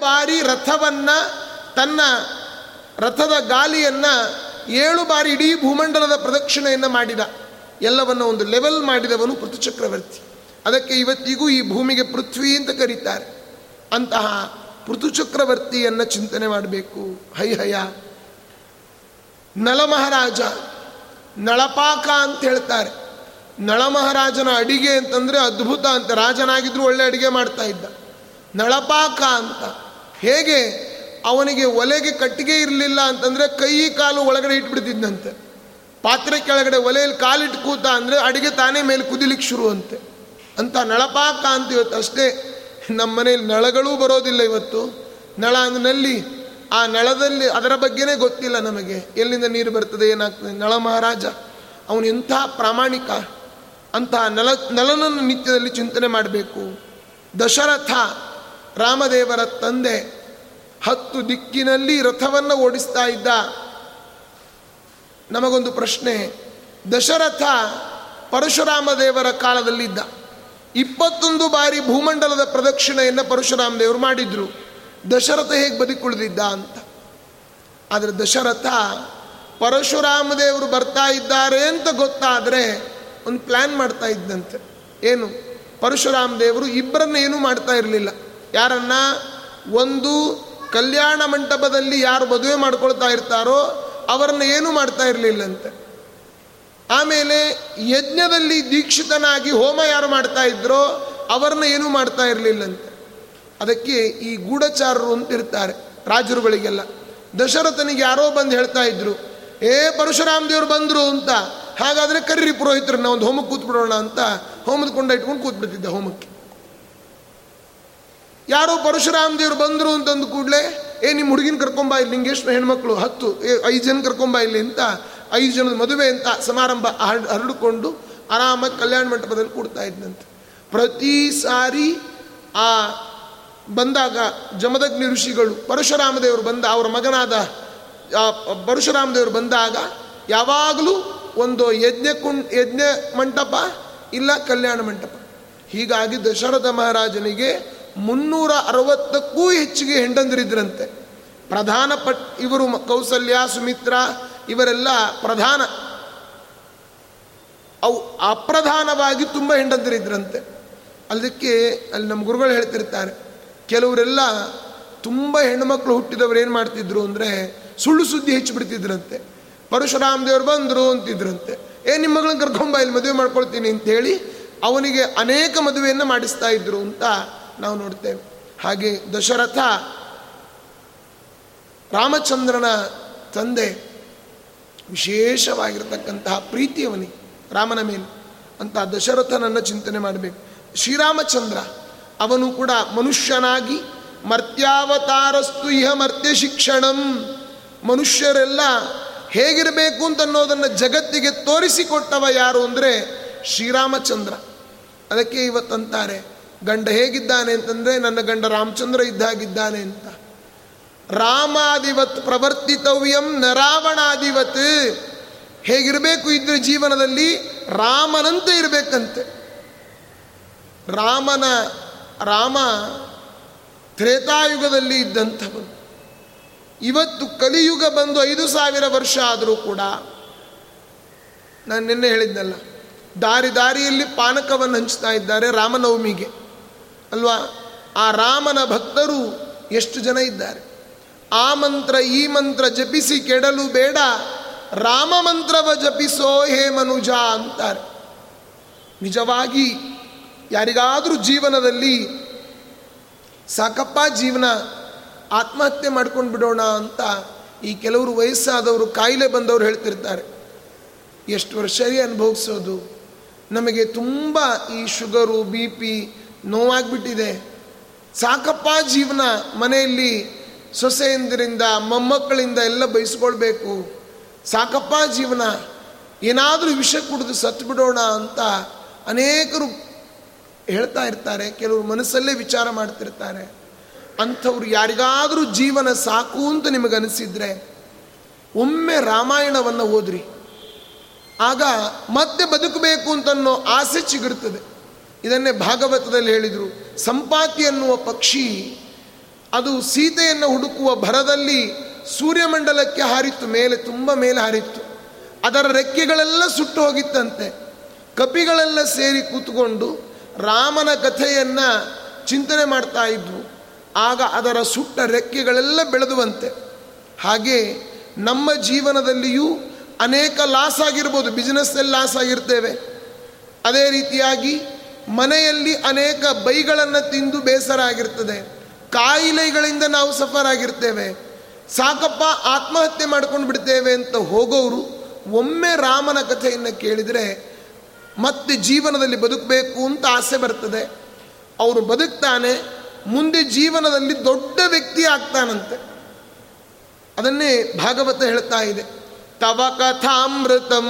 ಬಾರಿ ರಥವನ್ನ, ತನ್ನ ರಥದ ಗಾಲಿಯನ್ನ ಏಳು ಬಾರಿ ಇಡೀ ಭೂಮಂಡಲದ ಪ್ರದಕ್ಷಿಣೆಯನ್ನು ಮಾಡಿದ. ಎಲ್ಲವನ್ನ ಒಂದು ಲೆವೆಲ್ ಮಾಡಿದವನು ಪೃಥುಚಕ್ರವರ್ತಿ. ಅದಕ್ಕೆ ಇವತ್ತಿಗೂ ಈ ಭೂಮಿಗೆ ಪೃಥ್ವಿ ಅಂತ ಕರೀತಾರೆ. ಅಂತಹ ಪೃಥುಚಕ್ರವರ್ತಿಯನ್ನು ಚಿಂತನೆ ಮಾಡಬೇಕು. ಹೈ ಹಯ. ನಳಮಹಾರಾಜ ನಳಪಾಕ ಅಂತ ಹೇಳ್ತಾರೆ. ನಳಮಹಾರಾಜನ ಅಡಿಗೆ ಅಂತಂದ್ರೆ ಅದ್ಭುತ ಅಂತ. ರಾಜನಾಗಿದ್ರು ಒಳ್ಳೆ ಅಡಿಗೆ ಮಾಡ್ತಾ ಇದ್ದ. ನಳಪಾಕ ಅಂತ. ಹೇಗೆ ಅವನಿಗೆ ಒಲೆಗೆ ಕಟ್ಟಿಗೆ ಇರಲಿಲ್ಲ ಅಂತಂದರೆ ಕೈ ಕಾಲು ಒಳಗಡೆ ಇಟ್ಬಿಡ್ತಿದ್ದಂತೆ. ಪಾತ್ರೆ ಕೆಳಗಡೆ ಒಲೆಯಲ್ಲಿ ಕಾಲಿಟ್ಟು ಕೂತ ಅಂದರೆ ಅಡಿಗೆ ತಾನೇ ಮೇಲೆ ಕುದಿಲಿಕ್ಕೆ ಶುರು ಅಂತೆ. ಅಂತ ನಳಪಾಕ ಅಂತ ಇವತ್ತು ಅಷ್ಟೇ ನಮ್ಮ ಮನೆಯಲ್ಲಿ ನಳಗಳೂ ಬರೋದಿಲ್ಲ ಇವತ್ತು. ನಳ ನಲ್ಲಿ. ಆ ನಳದಲ್ಲಿ ಅದರ ಬಗ್ಗೆನೇ ಗೊತ್ತಿಲ್ಲ ನಮಗೆ. ಎಲ್ಲಿಂದ ನೀರು ಬರ್ತದೆ, ಏನಾಗ್ತದೆ? ನಳ ಮಹಾರಾಜ, ಅವನು ಎಂಥ ಪ್ರಾಮಾಣಿಕ. ಅಂತಹ ನಲ ನಲನನ್ನು ನಿತ್ಯದಲ್ಲಿ ಚಿಂತನೆ ಮಾಡಬೇಕು. ದಶರಥ ರಾಮದೇವರ ತಂದೆ ಹತ್ತು ದಿಕ್ಕಿನಲ್ಲಿ ರಥವನ್ನು ಓಡಿಸ್ತಾ ಇದ್ದ. ನಮಗೊಂದು ಪ್ರಶ್ನೆ, ದಶರಥ ಪರಶುರಾಮ ದೇವರ ಕಾಲದಲ್ಲಿದ್ದ. ಇಪ್ಪತ್ತೊಂದು ಬಾರಿ ಭೂಮಂಡಲದ ಪ್ರದಕ್ಷಿಣೆಯನ್ನು ಪರಶುರಾಮ ದೇವರು ಮಾಡಿದ್ರು. ದಶರಥ ಹೇಗೆ ಬದುಕುಳಿದಿದ್ದ ಅಂತ. ಆದರೆ ದಶರಥ ಪರಶುರಾಮ ದೇವರು ಬರ್ತಾ ಇದ್ದಾರೆ ಅಂತ ಗೊತ್ತಾದರೆ ಒಂದು ಪ್ಲ್ಯಾನ್ ಮಾಡ್ತಾ ಇದ್ದಂತೆ. ಏನು? ಪರಶುರಾಮ ದೇವರು ಇಬ್ಬರನ್ನ ಏನೂ ಮಾಡ್ತಾ ಇರಲಿಲ್ಲ. ಯಾರನ್ನ ಒಂದು ಕಲ್ಯಾಣ ಮಂಟಪದಲ್ಲಿ ಯಾರು ಮದುವೆ ಮಾಡ್ಕೊಳ್ತಾ ಇರ್ತಾರೋ ಅವರನ್ನ ಏನೂ ಮಾಡ್ತಾ ಇರಲಿಲ್ಲಂತೆ. ಆಮೇಲೆ ಯಜ್ಞದಲ್ಲಿ ದೀಕ್ಷಿತನಾಗಿ ಹೋಮ ಯಾರು ಮಾಡ್ತಾ ಇದ್ರೋ ಅವರನ್ನ ಏನೂ ಮಾಡ್ತಾ ಇರಲಿಲ್ಲಂತೆ. ಅದಕ್ಕೆ ಈ ಗೂಢಚಾರರು ಅಂತ ಇರ್ತಾರೆ ರಾಜರುಗಳಿಗೆಲ್ಲ ದಶರಥನಿಗೆ ಯಾರೋ ಬಂದು ಹೇಳ್ತಾ ಇದ್ರು, ಏ ಪರಶುರಾಮ ದೇವರು ಬಂದರು ಅಂತ, ಹಾಗಾದರೆ ಕರೀರಿ ಪುರೋಹಿತರನ್ನ, ಒಂದು ಹೋಮಕ್ಕೆ ಕೂತ್ಬಿಡೋಣ ಅಂತ ಹೋಮದ ಕೊಂಡ ಇಟ್ಕೊಂಡು ಕೂತ್ಬಿಡ್ತಿದ್ದ ಹೋಮಕ್ಕೆ. ಯಾರೋ ಪರಶುರಾಮ ದೇವರು ಬಂದರು ಅಂತಂದು ಕೂಡಲೇ, ಏ ನಿಮ್ಮ ಹುಡುಗಿನ ಕರ್ಕೊಂಬ ಇಲ್ಲಿ ನಿಂಗೆ ಎಷ್ಟು ಹೆಣ್ಮಕ್ಳು ಹತ್ತು, ಏ, ಐದು ಜನ ಕರ್ಕೊಂಬ ಇಲ್ಲಿ ಅಂತ, ಐದು ಜನದ ಮದುವೆ ಅಂತ ಸಮಾರಂಭ ಹರಡಿಕೊಂಡು ಆರಾಮಾಗಿ ಕಲ್ಯಾಣ ಮಂಟಪದಲ್ಲಿ ಕೂಡ್ತಾ ಇದ್ದಂತೆ ಪ್ರತಿ ಸಾರಿ ಆ ಬಂದಾಗ ಜಮದಗ್ನಿ ಋಷಿಗಳು ಪರಶುರಾಮದೇವರು ಬಂದ, ಅವರ ಮಗನಾದ ಪರಶುರಾಮದೇವರು ಬಂದಾಗ ಯಾವಾಗಲೂ ಒಂದು ಯಜ್ಞ ಕುಂ, ಯಜ್ಞ ಮಂಟಪ ಇಲ್ಲ ಕಲ್ಯಾಣ ಮಂಟಪ. ಹೀಗಾಗಿ ದಶರಥ ಮಹಾರಾಜನಿಗೆ ಮುನ್ನೂರ ಅರವತ್ತಕ್ಕೂ ಹೆಚ್ಚಿಗೆ ಹೆಂಡಂದಿರಿದ್ರಂತೆ. ಪ್ರಧಾನ ಪಟ್, ಇವರು ಕೌಸಲ್ಯ, ಸುಮಿತ್ರ, ಇವರೆಲ್ಲ ಪ್ರಧಾನ. ಅವು ಅಪ್ರಧಾನವಾಗಿ ತುಂಬ ಹೆಂಡಂದಿರಿದ್ರಂತೆ. ಅದಕ್ಕೆ ಅಲ್ಲಿ ನಮ್ಮ ಗುರುಗಳು ಹೇಳ್ತಿರ್ತಾರೆ, ಕೆಲವರೆಲ್ಲ ತುಂಬ ಹೆಣ್ಣುಮಕ್ಳು ಹುಟ್ಟಿದವರು ಏನು ಮಾಡ್ತಿದ್ರು ಅಂದರೆ ಸುಳ್ಳು ಸುದ್ದಿ ಹೆಚ್ಚು ಬಿಡ್ತಿದ್ರಂತೆ. ಪರಶುರಾಮ ದೇವರು ಬಂದರು ಅಂತಿದ್ರಂತೆ. ಏ ನಿಮ್ಮ ಮಗಳನ್ನ ಕರ್ಕೊಂಬ ಇಲ್ಲಿ ಮದುವೆ ಮಾಡ್ಕೊಳ್ತೀನಿ ಅಂತೇಳಿ ಅವನಿಗೆ ಅನೇಕ ಮದುವೆಯನ್ನು ಮಾಡಿಸ್ತಾ ಇದ್ರು ಅಂತ ನಾವು ನೋಡ್ತೇವೆ. ಹಾಗೆ ದಶರಥ ರಾಮಚಂದ್ರನ ತಂದೆ ವಿಶೇಷವಾಗಿರತಕ್ಕಂತಹ ಪ್ರೀತಿಯವನಿ ರಾಮನ ಮೇಲೆ ಅಂತ ದಶರಥನನ್ನು ಚಿಂತನೆ ಮಾಡಬೇಕು. ಶ್ರೀರಾಮಚಂದ್ರ ಅವನು ಕೂಡ ಮನುಷ್ಯನಾಗಿ ಮರ್ತ್ಯಾವತಾರಸ್ತು ಇಹ ಮರ್ತ್ಯ ಶಿಕ್ಷಣಂ. ಮನುಷ್ಯರೆಲ್ಲ ಹೇಗಿರಬೇಕು ಅಂತ ಅನ್ನೋದನ್ನು ಜಗತ್ತಿಗೆ ತೋರಿಸಿಕೊಟ್ಟವ ಯಾರು ಅಂದರೆ ಶ್ರೀರಾಮಚಂದ್ರ. ಅದಕ್ಕೆ ಇವತ್ತಂತಾರೆ ಗಂಡ ಹೇಗಿದ್ದಾನೆ ಅಂತಂದರೆ, ನನ್ನ ಗಂಡ ರಾಮಚಂದ್ರ ಇದ್ದಾಗಿದ್ದಾನೆ ಅಂತ. ರಾಮಾದಿವತ್ ಪ್ರವರ್ತಿತವ್ಯಂ ನರಾವಣಾದಿವತ್ ಹೇಗಿರಬೇಕು ಇದ್ರೆ ಜೀವನದಲ್ಲಿ? ರಾಮನಂತೆ ಇರಬೇಕಂತೆ. ರಾಮನ, ರಾಮ ತ್ರೇತಾಯುಗದಲ್ಲಿ ಇದ್ದಂಥವನು. ಇವತ್ತು ಕಲಿಯುಗ ಬಂದು ಐದು ಸಾವಿರ ವರ್ಷ ಆದರೂ ಕೂಡ, ನಾನು ನಿನ್ನೆ ಹೇಳಿದ್ದಲ್ಲ ದಾರಿ ದಾರಿಯಲ್ಲಿ ಪಾನಕವನ್ನು ಹಂಚ್ತಾ ಇದ್ದಾರೆ ರಾಮನವಮಿಗೆ. ಅಲ್ವಾ? ಆ ರಾಮನ ಭಕ್ತರು ಎಷ್ಟು ಜನ ಇದ್ದಾರೆ? ಆ ಮಂತ್ರ, ಈ ಮಂತ್ರ ಜಪಿಸಿ ಕೆಡಲು ಬೇಡ. ರಾಮ ಮಂತ್ರವ ಜಪಿಸೋ ಹೇ ಮನುಜ ಅಂತಾರೆ. ನಿಜವಾಗಿ ಯಾರಿಗಾದರೂ ಜೀವನದಲ್ಲಿ ಸಾಕಪ್ಪ ಜೀವನ ಆತ್ಮಹತ್ಯೆ ಮಾಡ್ಕೊಂಡು ಬಿಡೋಣ ಅಂತ ಈ ಕೆಲವರು ವಯಸ್ಸಾದವರು ಕಾಯಿಲೆ ಬಂದವರು ಹೇಳ್ತಿರ್ತಾರೆ. ಎಷ್ಟು ವರ್ಷ ಅನುಭವಿಸೋದು? ನಮಗೆ ತುಂಬ ಈ ಶುಗರು, ಬಿ ಪಿ ನೋವಾಗಿಬಿಟ್ಟಿದೆ. ಸಾಕಪ್ಪ ಜೀವನ ಮನೆಯಲ್ಲಿ ಸೊಸೆಯಂದಿರಿಂದ, ಮೊಮ್ಮಕ್ಕಳಿಂದ ಎಲ್ಲ ಬಯಸ್ಕೊಳ್ಬೇಕು. ಸಾಕಪ್ಪ ಜೀವನ, ಏನಾದರೂ ವಿಷ ಕುಡಿದು ಸತ್ತು ಬಿಡೋಣ ಅಂತ ಅನೇಕರು ಹೇಳ್ತಾ ಇರ್ತಾರೆ, ಕೆಲವರು ಮನಸ್ಸಲ್ಲೇ ವಿಚಾರ ಮಾಡ್ತಿರ್ತಾರೆ. ಅಂಥವ್ರು ಯಾರಿಗಾದರೂ ಜೀವನ ಸಾಕು ಅಂತ ನಿಮಗನಿಸಿದ್ರೆ, ಒಮ್ಮೆ ರಾಮಾಯಣವನ್ನು ಓದ್ರಿ. ಆಗ ಮತ್ತೆ ಬದುಕಬೇಕು ಅಂತನ್ನೋ ಆಸೆ ಚಿಗುರ್ತದೆ. ಇದನ್ನೇ ಭಾಗವತದಲ್ಲಿ ಹೇಳಿದರು. ಸಂಪಾತಿ ಅನ್ನುವ ಪಕ್ಷಿ ಅದು ಸೀತೆಯನ್ನು ಹುಡುಕುವ ಭರದಲ್ಲಿ ಸೂರ್ಯಮಂಡಲಕ್ಕೆ ಹಾರಿತ್ತು, ಮೇಲೆ ತುಂಬ ಮೇಲೆ ಹಾರಿತ್ತು. ಅದರ ರೆಕ್ಕೆಗಳೆಲ್ಲ ಸುಟ್ಟು ಹೋಗಿತ್ತಂತೆ. ಕಪಿಗಳೆಲ್ಲ ಸೇರಿ ಕೂತ್ಕೊಂಡು ರಾಮನ ಕಥೆಯನ್ನು ಚಿಂತನೆ ಮಾಡ್ತಾ ಇದ್ವು ಆಗ ಅದರ ಸುಟ್ಟ ರೆಕ್ಕೆಗಳೆಲ್ಲ ಬೆಳೆದುವಂತೆ. ಹಾಗೆ ನಮ್ಮ ಜೀವನದಲ್ಲಿಯೂ ಅನೇಕ ಲಾಸ್ ಆಗಿರ್ಬೋದು ಬಿಸ್ನೆಸ್ಸಲ್ಲಿ ಲಾಸ್ ಆಗಿರ್ತೇವೆ. ಅದೇ ರೀತಿಯಾಗಿ ಮನೆಯಲ್ಲಿ ಅನೇಕ ಬೈಗಳನ್ನು ತಿಂದು ಬೇಸರ ಆಗಿರ್ತದೆ. ಕಾಯಿಲೆಗಳಿಂದ ನಾವು ಸಫರ್ ಆಗಿರ್ತೇವೆ. ಸಾಕಪ್ಪ ಆತ್ಮಹತ್ಯೆ ಮಾಡ್ಕೊಂಡು ಬಿಡ್ತೇವೆ ಅಂತ ಹೋಗೋರು ಒಮ್ಮೆ ರಾಮನ ಕಥೆಯನ್ನು ಕೇಳಿದರೆ ಮತ್ತೆ ಜೀವನದಲ್ಲಿ ಬದುಕಬೇಕು ಅಂತ ಆಸೆ ಬರ್ತದೆ. ಅವರು ಬದುಕ್ತಾನೆ, ಮುಂದೆ ಜೀವನದಲ್ಲಿ ದೊಡ್ಡ ವ್ಯಕ್ತಿ ಆಗ್ತಾನಂತೆ. ಅದನ್ನೇ ಭಾಗವತ ಹೇಳ್ತಾ ಇದೆ. ತವ ಕಥಾಮೃತಂ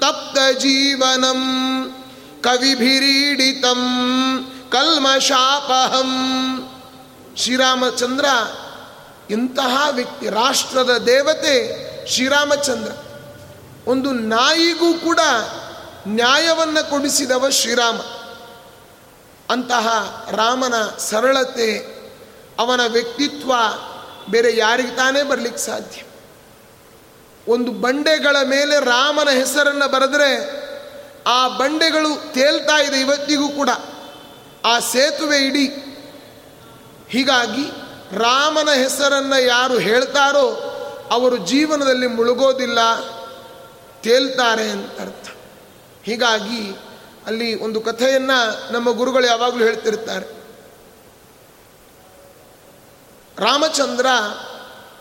ತಪ್ತ ಜೀವನಂ. ಕವಿಭಿರೀಡಿತಂ ಕಲ್ಮಶಾಪಹಂ. ಶ್ರೀರಾಮಚಂದ್ರ ಇಂತಹ ವ್ಯಕ್ತಿ, ರಾಷ್ಟ್ರದ ದೇವತೆ ಶ್ರೀರಾಮಚಂದ್ರ. ಒಂದು ನಾಯಿಗೂ ಕೂಡ ನ್ಯಾಯವನ್ನು ಕೊಡಿಸಿದವ ಶ್ರೀರಾಮ. ಅಂತಹ ರಾಮನ ಸರಳತೆ, ಅವನ ವ್ಯಕ್ತಿತ್ವ ಬೇರೆ ಯಾರಿಗೆ ತಾನೇ ಬರಲಿಕ್ಕೆ ಸಾಧ್ಯ? ಒಂದು ಬಂಡೆಗಳ ಮೇಲೆ ರಾಮನ ಹೆಸರನ್ನು ಬರೆದ್ರೆ ಆ ಬಂಡೆಗಳು ತೇಲ್ತಾ ಇದೆ ಇವತ್ತಿಗೂ ಕೂಡ. ಆ ಸೇತುವೆ ಇಡಿ. ಹೀಗಾಗಿ ರಾಮನ ಹೆಸರನ್ನು ಯಾರು ಹೇಳ್ತಾರೋ ಅವರು ಜೀವನದಲ್ಲಿ ಮುಳುಗೋದಿಲ್ಲ, ತೇಲ್ತಾರೆ ಅಂತ ಅರ್ಥ ಹೀಗಾಗಿ ಅಲ್ಲಿ ಒಂದು ಕಥೆಯನ್ನು ನಮ್ಮ ಗುರುಗಳು ಯಾವಾಗಲೂ ಹೇಳ್ತಿರ್ತಾರೆ. ರಾಮಚಂದ್ರ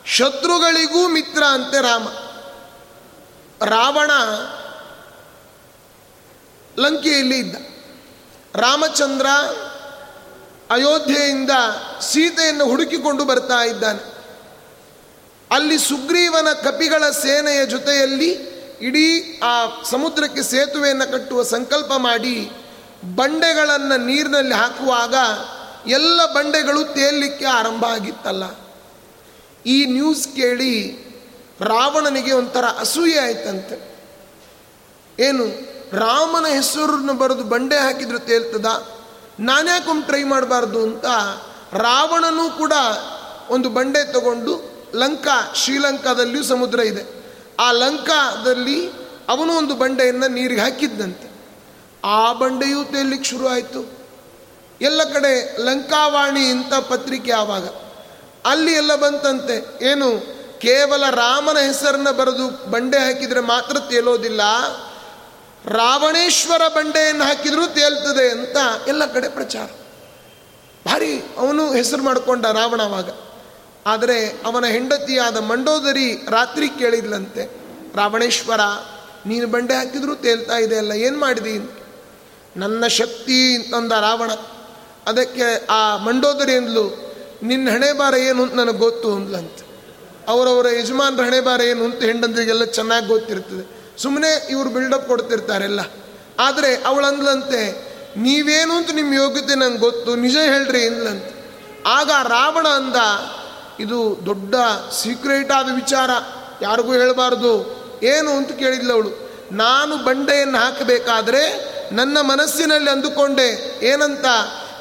ಶತ್ರುಗಳಿಗೂ ಮಿತ್ರ ಅಂತೆ ರಾಮ. ರಾವಣ ಲಂಕೆಯಲ್ಲಿ ಇದ್ದ. ರಾಮಚಂದ್ರ ಅಯೋಧ್ಯೆಯಿಂದ ಸೀತೆಯನ್ನು ಹುಡುಕಿಕೊಂಡು ಬರ್ತಾ ಇದ್ದಾನೆ. ಅಲ್ಲಿ ಸುಗ್ರೀವನ ಕಪಿಗಳ ಸೇನೆಯ ಜೊತೆಯಲ್ಲಿ ಇಡೀ ಆ ಸಮುದ್ರಕ್ಕೆ ಸೇತುವೆಯನ್ನು ಕಟ್ಟುವ ಸಂಕಲ್ಪ ಮಾಡಿ ಬಂಡೆಗಳನ್ನು ನೀರಿನಲ್ಲಿ ಹಾಕುವಾಗ ಎಲ್ಲ ಬಂಡೆಗಳು ತೇಲಲಿಕ್ಕೆ ಆರಂಭ ಆಗಿತ್ತಲ್ಲ. ಈ ನ್ಯೂಸ್ ಕೇಳಿ ರಾವಣನಿಗೆ ಒಂಥರ ಅಸೂಯೆ ಆಯ್ತಂತೆ. ಏನು? ರಾಮನ ಹೆಸರನ್ನು ಬರೆದು ಬಂಡೆ ಹಾಕಿದ್ರು ತೇಲ್ತದ? ನಾನ್ಯಾಕೊಮ್ಮೆ ಟ್ರೈ ಮಾಡಬಾರ್ದು ಅಂತ ರಾವಣನೂ ಕೂಡ ಒಂದು ಬಂಡೆ ತಗೊಂಡು ಲಂಕಾ, ಶ್ರೀಲಂಕಾದಲ್ಲಿಯೂ ಸಮುದ್ರ ಇದೆ. ಆ ಲಂಕಾದಲ್ಲಿ ಅವನು ಒಂದು ಬಂಡೆಯನ್ನು ನೀರಿಗೆ ಹಾಕಿದ್ದಂತೆ. ಆ ಬಂಡೆಯೂ ತೇಲಿಕ್ಕೆ ಶುರು ಆಯಿತು. ಎಲ್ಲ ಕಡೆ ಲಂಕಾವಾಣಿ ಇಂಥ ಪತ್ರಿಕೆ ಆವಾಗ. ಅಲ್ಲಿ ಎಲ್ಲ ಬಂತಂತೆ. ಏನು, ಕೇವಲ ರಾಮನ ಹೆಸರನ್ನ ಬರೆದು ಬಂಡೆ ಹಾಕಿದರೆ ಮಾತ್ರ ತೇಲೋದಿಲ್ಲ. ರಾವಣೇಶ್ವರ ಬಂಡೆಯನ್ನು ಹಾಕಿದರೂ ತೇಲ್ತದೆ ಅಂತ ಎಲ್ಲ ಕಡೆ ಪ್ರಚಾರ. ಭಾರಿ ಅವನು ಹೆಸರು ಮಾಡಿಕೊಂಡ ರಾವಣವಾಗ ಆದರೆ ಅವನ ಹೆಂಡತಿಯಾದ ಮಂಡೋದರಿ ರಾತ್ರಿ ಕೇಳಿದ್ಲಂತೆ, ರಾವಣೇಶ್ವರ, ನೀನು ಬಂಡೆ ಹಾಕಿದ್ರು ತೇಲ್ತಾ ಇದೆ ಅಲ್ಲ, ಏನು ಮಾಡಿದಿ? ನನ್ನ ಶಕ್ತಿ ಅಂತಂದ ರಾವಣ. ಅದಕ್ಕೆ ಆ ಮಂಡೋದರಿ ಅಂದ್ಲು, ನಿನ್ನ ಹಣೆ ಏನು ಅಂತ ನನಗೆ ಗೊತ್ತು, ಅಂದ್ಲಂತೆ. ಅವರವರ ಯಜಮಾನ್ರ ಹಣೆ ಬಾರ ಏನು ಅಂತ ಹೆಂಡಂದ್ರಿಗೆಲ್ಲ ಚೆನ್ನಾಗಿ ಗೊತ್ತಿರ್ತದೆ. ಸುಮ್ಮನೆ ಇವರು ಬಿಲ್ಡಪ್ ಕೊಡ್ತಿರ್ತಾರೆಲ್ಲ. ಆದರೆ ಅವಳಂದ್ಲಂತೆ ನೀವೇನು ಅಂತ ನಿಮ್ಮ ಯೋಗ್ಯತೆ ನಂಗೆ ಗೊತ್ತು, ನಿಜ ಹೇಳ್ರಿ ಅಂದ್ಲಂತೆ. ಆಗ ರಾವಣ ಅಂದ, ಇದು ದೊಡ್ಡ ಸೀಕ್ರೆಟ್ ಆದ ವಿಚಾರ, ಯಾರಿಗೂ ಹೇಳಬಾರ್ದು. ಏನು? ಅಂತ ಕೇಳಿದ್ಲು ಅವಳು. ನಾನು ಬಂಡೆಯನ್ನು ಹಾಕಬೇಕಾದ್ರೆ ನನ್ನ ಮನಸ್ಸಿನಲ್ಲಿ ಅಂದುಕೊಂಡೆ, ಏನಂತ?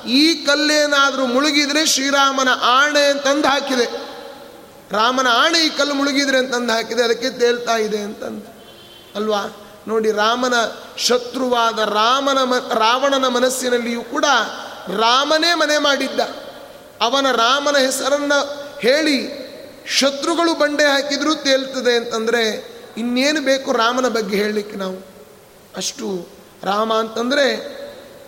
ಈ ಕಲ್ಲೇನಾದರೂ ಮುಳುಗಿದ್ರೆ ಶ್ರೀರಾಮನ ಆಣೆ ಅಂತಂದು ಹಾಕಿದೆ. ರಾಮನ ಆಣೆ ಈ ಕಲ್ಲು ಮುಳುಗಿದ್ರೆ ಅಂತಂದು ಹಾಕಿದೆ, ಅದಕ್ಕೆ ತೇಲ್ತಾ ಇದೆ ಅಂತಂದು. ಅಲ್ವಾ? ನೋಡಿ, ರಾಮನ ಶತ್ರುವಾದ ರಾಮನ ಮ, ರಾವಣನ ಮನಸ್ಸಿನಲ್ಲಿಯೂ ಕೂಡ ರಾಮನೇ ಮನೆ ಮಾಡಿದ್ದ. ಅವನ ರಾಮನ ಹೆಸರನ್ನು ಹೇಳಿ ಶತ್ರುಗಳು ಬಂಡೆ ಹಾಕಿದರೂ ತೇಲ್ತದೆ ಅಂತಂದರೆ ಇನ್ನೇನು ಬೇಕು ರಾಮನ ಬಗ್ಗೆ ಹೇಳಲಿಕ್ಕೆ ನಾವು? ಅಷ್ಟು ರಾಮ ಅಂತಂದರೆ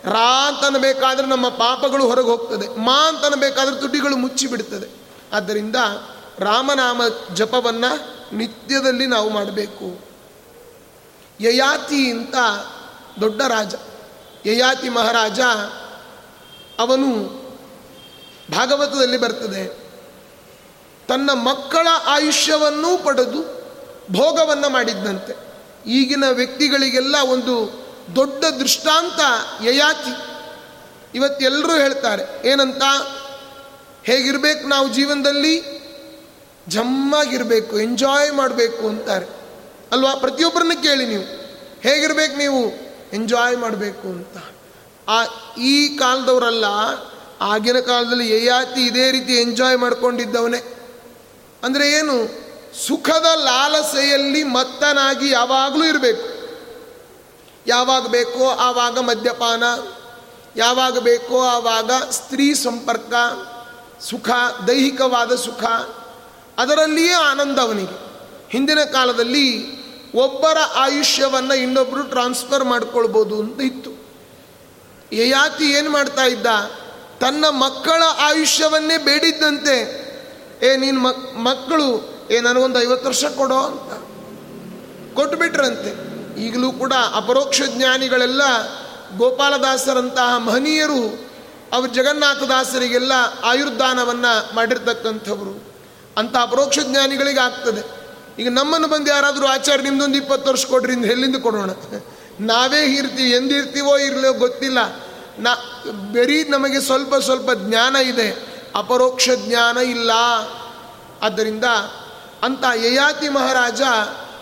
ರಾ ಅಂತನಬೇಕಾದ್ರೆ ನಮ್ಮ ಪಾಪಗಳು ಹೊರಗೆ ಹೋಗ್ತದೆ. ಮಾ ಅಂತನಬೇಕಾದ್ರೆ ತುಟಿಗಳು ಮುಚ್ಚಿಬಿಡ್ತದೆ ಆದ್ದರಿಂದ ರಾಮನಾಮ ಜಪವನ್ನು ನಿತ್ಯದಲ್ಲಿ ನಾವು ಮಾಡಬೇಕು. ಯಯಾತಿ ಅಂತ ದೊಡ್ಡ ರಾಜ. ಯಯಾತಿ ಮಹಾರಾಜ ಅವನು ಭಾಗವತದಲ್ಲಿ ಬರ್ತದೆ. ತನ್ನ ಮಕ್ಕಳ ಆಯುಷ್ಯವನ್ನೂ ಪಡೆದು ಭೋಗವನ್ನು ಮಾಡಿದ್ದಂತೆ ಈಗಿನ ವ್ಯಕ್ತಿಗಳಿಗೆಲ್ಲ ಒಂದು ದೊಡ್ಡ ದೃಷ್ಟಾಂತ ಯಯಾತಿ. ಇವತ್ತೆಲ್ಲರೂ ಹೇಳ್ತಾರೆ, ಏನಂತ? ಹೇಗಿರಬೇಕು ನಾವು ಜೀವನದಲ್ಲಿ? ಜಮ್ಮಾಗಿರಬೇಕು ಎಂಜಾಯ್ ಮಾಡಬೇಕು ಅಂತಾರೆ. ಅಲ್ವಾ? ಪ್ರತಿಯೊಬ್ಬರನ್ನ ಕೇಳಿ ನೀವು. ಹೇಗಿರ್ಬೇಕು ನೀವು? ಎಂಜಾಯ್ ಮಾಡಬೇಕು ಅಂತ. ಆ, ಈ ಕಾಲದವರಲ್ಲ, ಆಗಿನ ಕಾಲದಲ್ಲಿ ಯಯಾತಿ ಇದೇ ರೀತಿ ಎಂಜಾಯ್ ಮಾಡ್ಕೊಂಡಿದ್ದವನೇ. ಅಂದರೆ ಏನು? ಸುಖದ ಲಾಲಸೆಯಲ್ಲಿ ಮತ್ತನಾಗಿ ಯಾವಾಗಲೂ ಇರಬೇಕು. ಯಾವಾಗ ಬೇಕೋ ಆವಾಗ ಮದ್ಯಪಾನ, ಯಾವಾಗ ಬೇಕೋ ಆವಾಗ ಸ್ತ್ರೀ ಸಂಪರ್ಕ, ಸುಖ, ದೈಹಿಕವಾದ ಸುಖ, ಅದರಲ್ಲಿಯೇ ಆನಂದ ಅವನಿಗೆ. ಹಿಂದಿನ ಕಾಲದಲ್ಲಿ ಒಬ್ಬರ ಆಯುಷ್ಯವನ್ನು ಇನ್ನೊಬ್ಬರು ಟ್ರಾನ್ಸ್ಫರ್ ಮಾಡ್ಕೊಳ್ಬೋದು ಅಂತ ಇತ್ತು. ಯಯಾತಿ ಏನು ಮಾಡ್ತಾ ಇದ್ದ? ತನ್ನ ಮಕ್ಕಳ ಆಯುಷ್ಯವನ್ನೇ ಬೇಡಿದ್ದಂತೆ. ಏ ನಿನ್ನ ಮಕ್, ಮಕ್ಕಳು, ಏ, ನನಗೊಂದು ಐವತ್ತು ವರ್ಷ ಕೊಡೋ ಅಂತ. ಕೊಟ್ಟುಬಿಟ್ರಂತೆ ಈಗಲೂ ಕೂಡ ಅಪರೋಕ್ಷ ಜ್ಞಾನಿಗಳೆಲ್ಲ ಗೋಪಾಲದಾಸರಂತಹ ಮಹನೀಯರು, ಅವರು ಜಗನ್ನಾಥದಾಸರಿಗೆಲ್ಲ ಆಯುರ್ದಾನವನ್ನು ಮಾಡಿರ್ತಕ್ಕಂಥವ್ರು. ಅಂತ ಅಪರೋಕ್ಷ ಜ್ಞಾನಿಗಳಿಗೆ ಆಗ್ತದೆ ಈಗ ನಮ್ಮನ್ನು ಬಂದು ಯಾರಾದರೂ ಆಚಾರ್ಯ ನಿಮ್ದೊಂದು ಇಪ್ಪತ್ತು ವರ್ಷ ಕೊಡ್ರಿ ಎಲ್ಲಿಂದ ಕೊಡೋಣ? ನಾವೇ ಇರ್ತೀವಿ ಎಂದಿರ್ತೀವೋ ಇರಲೋ ಗೊತ್ತಿಲ್ಲ. ನಾ, ಬರೀ ನಮಗೆ ಸ್ವಲ್ಪ ಸ್ವಲ್ಪ ಜ್ಞಾನ ಇದೆ. ಅಪರೋಕ್ಷ ಜ್ಞಾನ ಇಲ್ಲ. ಆದ್ದರಿಂದ ಅಂತ ಯಯಾತಿ ಮಹಾರಾಜ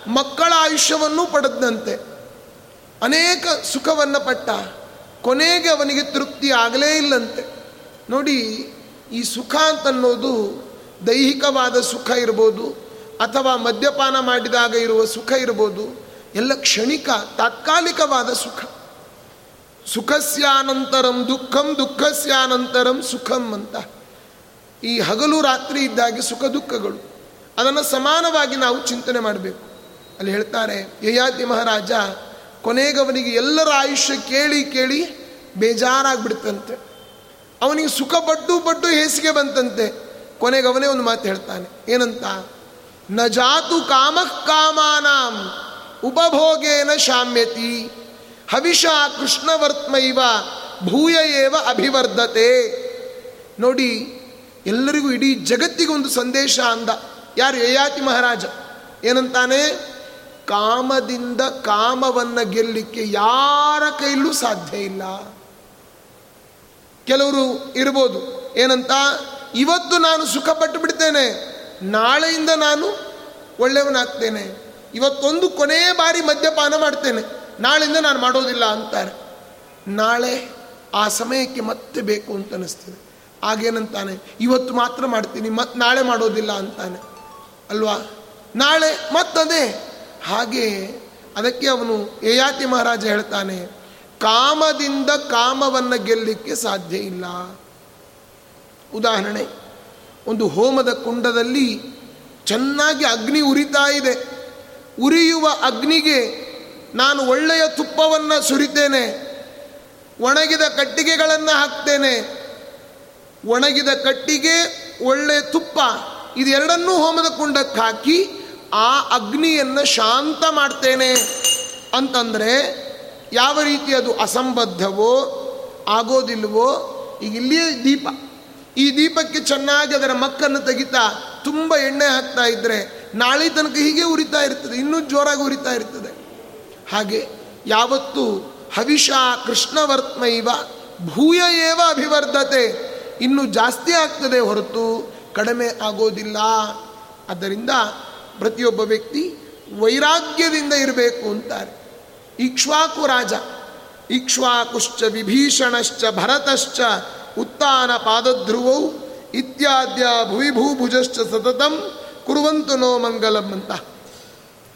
ಮಕ್ಕಳ ಆಯುಷ್ಯವನ್ನು ಪಡೆದಂತೆ ಅನೇಕ ಸುಖವನ್ನು ಪಟ್ಟ. ಕೊನೆಗೆ ಅವನಿಗೆ ತೃಪ್ತಿ ಆಗಲೇ ಇಲ್ಲಂತೆ. ನೋಡಿ, ಈ ಸುಖ ಅಂತನ್ನೋದು ದೈಹಿಕವಾದ ಸುಖ ಇರ್ಬೋದು. ಅಥವಾ ಮದ್ಯಪಾನ ಮಾಡಿದಾಗ ಇರುವ ಸುಖ ಇರ್ಬೋದು, ಎಲ್ಲ ಕ್ಷಣಿಕ, ತಾತ್ಕಾಲಿಕವಾದ ಸುಖ. ಸುಖಸ್ಯಾನಂತರಂ ದುಃಖಂ, ದುಃಖಸ್ಯಾನಂತರಂ ಸುಖಂ ಅಂತ. ಈ ಹಗಲು ರಾತ್ರಿ ಇದ್ದಾಗೆ ಸುಖ ದುಃಖಗಳು. ಅದನ್ನು ಸಮಾನವಾಗಿ ನಾವು ಚಿಂತನೆ ಮಾಡಬೇಕು. ಅಲ್ಲಿ ಹೇಳ್ತಾರೆ, ಯಯಾತಿ ಮಹಾರಾಜ, ಕೊನೆಗವನಿಗೆ ಎಲ್ಲರ ಆಯುಷ್ಯ ಕೇಳಿ ಕೇಳಿ ಬೇಜಾರಾಗ್ಬಿಡ್ತಂತೆ. ಅವನಿಗೆ ಸುಖ ಪಟ್ಟು ಪಟ್ಟು ಹೇಸಿಗೆ ಬಂತಂತೆ. ಕೊನೆಗವನೇ ಒಂದು ಮಾತು ಹೇಳ್ತಾನೆ, ಏನಂತ? ನ ಜಾತು ಕಾಮ ಕಾಮಾನಾಂ ಉಪಭೋಗೇನ ಶಾಮ್ಯತಿ. ಹವಿಷ ಕೃಷ್ಣವರ್ತ್ಮೈವ ಭೂಯ ಏವ ಅಭಿವರ್ಧತೆ. ನೋಡಿ, ಎಲ್ಲರಿಗೂ ಇಡೀ ಜಗತ್ತಿಗೊಂದು ಸಂದೇಶ ಅಂದ. ಯಾರು? ಯಯಾತಿ ಮಹಾರಾಜ. ಏನಂತಾನೆ? ಕಾಮದಿಂದ ಕಾಮವನ್ನು ಗೆಲ್ಲಲಿಕ್ಕೆ ಯಾರ ಕೈಲೂ ಸಾಧ್ಯ ಇಲ್ಲ. ಕೆಲವರು ಇರ್ಬೋದು. ಏನಂತ? ಇವತ್ತು ನಾನು ಸುಖ ಪಟ್ಟು ಬಿಡ್ತೇನೆ. ನಾಳೆಯಿಂದ ನಾನು ಒಳ್ಳೆಯವನಾಗ್ತೇನೆ. ಇವತ್ತೊಂದು ಕೊನೆಯ ಬಾರಿ ಮದ್ಯಪಾನ ಮಾಡ್ತೇನೆ. ನಾಳೆಯಿಂದ ನಾನು ಮಾಡೋದಿಲ್ಲ ಅಂತಾರೆ. ನಾಳೆ ಆ ಸಮಯಕ್ಕೆ ಮತ್ತೆ ಬೇಕು ಅಂತ ಅನ್ನಿಸ್ತದೆ ಆಗೇನಂತಾನೆ ಇವತ್ತು ಮಾತ್ರ ಮಾಡ್ತೀನಿ ಮತ್ತೆ ನಾಳೆ ಮಾಡೋದಿಲ್ಲ ಅಂತಾನೆ. ಅಲ್ವಾ? ನಾಳೆ ಮತ್ತದೇ. ಹಾಗೆ ಅದಕ್ಕೆ ಅವನು ಯಯಾತಿ ಮಹಾರಾಜ ಹೇಳ್ತಾನೆ, ಕಾಮದಿಂದ ಕಾಮವನ್ನು ಗೆಲ್ಲಲಿಕ್ಕೆ ಸಾಧ್ಯ ಇಲ್ಲ. ಉದಾಹರಣೆ ಒಂದು ಹೋಮದ ಕುಂಡದಲ್ಲಿ ಚೆನ್ನಾಗಿ ಅಗ್ನಿ ಉರಿತಾ ಇದೆ. ಉರಿಯುವ ಅಗ್ನಿಗೆ ನಾನು ಒಳ್ಳೆಯ ತುಪ್ಪವನ್ನು ಸುರಿತೇನೆ. ಒಣಗಿದ ಕಟ್ಟಿಗೆಗಳನ್ನು ಹಾಕ್ತೇನೆ. ಒಣಗಿದ ಕಟ್ಟಿಗೆ ಒಳ್ಳೆಯ ತುಪ್ಪ. ಇದೆರಡನ್ನೂ ಹೋಮದ ಕುಂಡಕ್ಕೆ ಹಾಕಿ ಆ ಅಗ್ನಿಯನ್ನು ಶಾಂತ ಮಾಡ್ತೇನೆ. ಅಂತಂದರೆ ಯಾವ ರೀತಿ ಅದು ಅಸಂಬದ್ಧವೋ, ಆಗೋದಿಲ್ವೋ, ಈಗ ಇಲ್ಲಿಯೇ ದೀಪ. ಈ ದೀಪಕ್ಕೆ ಚೆನ್ನಾಗಿ ಅದರ ಮಕ್ಕನ್ನು ತೆಗಿತಾ ತುಂಬ ಎಣ್ಣೆ ಹಾಕ್ತಾ ಇದ್ದರೆ ನಾಳೆ ತನಕ ಹೀಗೆ ಉರಿತಾ ಇರ್ತದೆ, ಇನ್ನೂ ಜೋರಾಗಿ ಉರಿತಾ ಇರ್ತದೆ. ಹಾಗೆ ಯಾವತ್ತು ಹವಿಷ ಕೃಷ್ಣವರ್ತ್ಮೈವ ಭೂಯ ಏವ ಅಭಿವರ್ಧತೆ. ಇನ್ನು ಜಾಸ್ತಿ ಆಗ್ತದೆ ಹೊರತು ಕಡಿಮೆ ಆಗೋದಿಲ್ಲ. ಆದ್ದರಿಂದ ಪ್ರತಿಯೊಬ್ಬ ವ್ಯಕ್ತಿ ವೈರಾಗ್ಯದಿಂದ ಇರಬೇಕು ಅಂತಾರೆ. ಇಕ್ಷ್ವಾಕು ರಾಜ ಇಕ್ಷ್ವಾಕುಶ್ಚ ವಿಭೀಷಣಶ್ಚ ಭರತಶ್ಚ ಉತ್ತಾನ ಪಾದಧ್ರುವೌ ಇತ್ಯಾದ್ಯ ಭುವಿಭೂಭುಜಶ್ಚ ಸತತಂ ಕುರುವಂತು ನೋ ಮಂಗಲಂ ಅಂತ.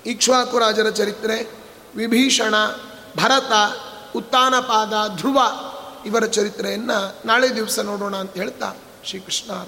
ಇಕ್ಷ್ವಾಕು ರಾಜರ ಚರಿತ್ರೆ, ವಿಭೀಷಣ, ಭರತ ಉತ್ತಾನಪಾದ ಧ್ರುವ ಇವರ ಚರಿತ್ರೆಯನ್ನು ನಾಳೆ ದಿವಸ ನೋಡೋಣ ಅಂತ ಹೇಳ್ತಾ ಶ್ರೀಕೃಷ್ಣ.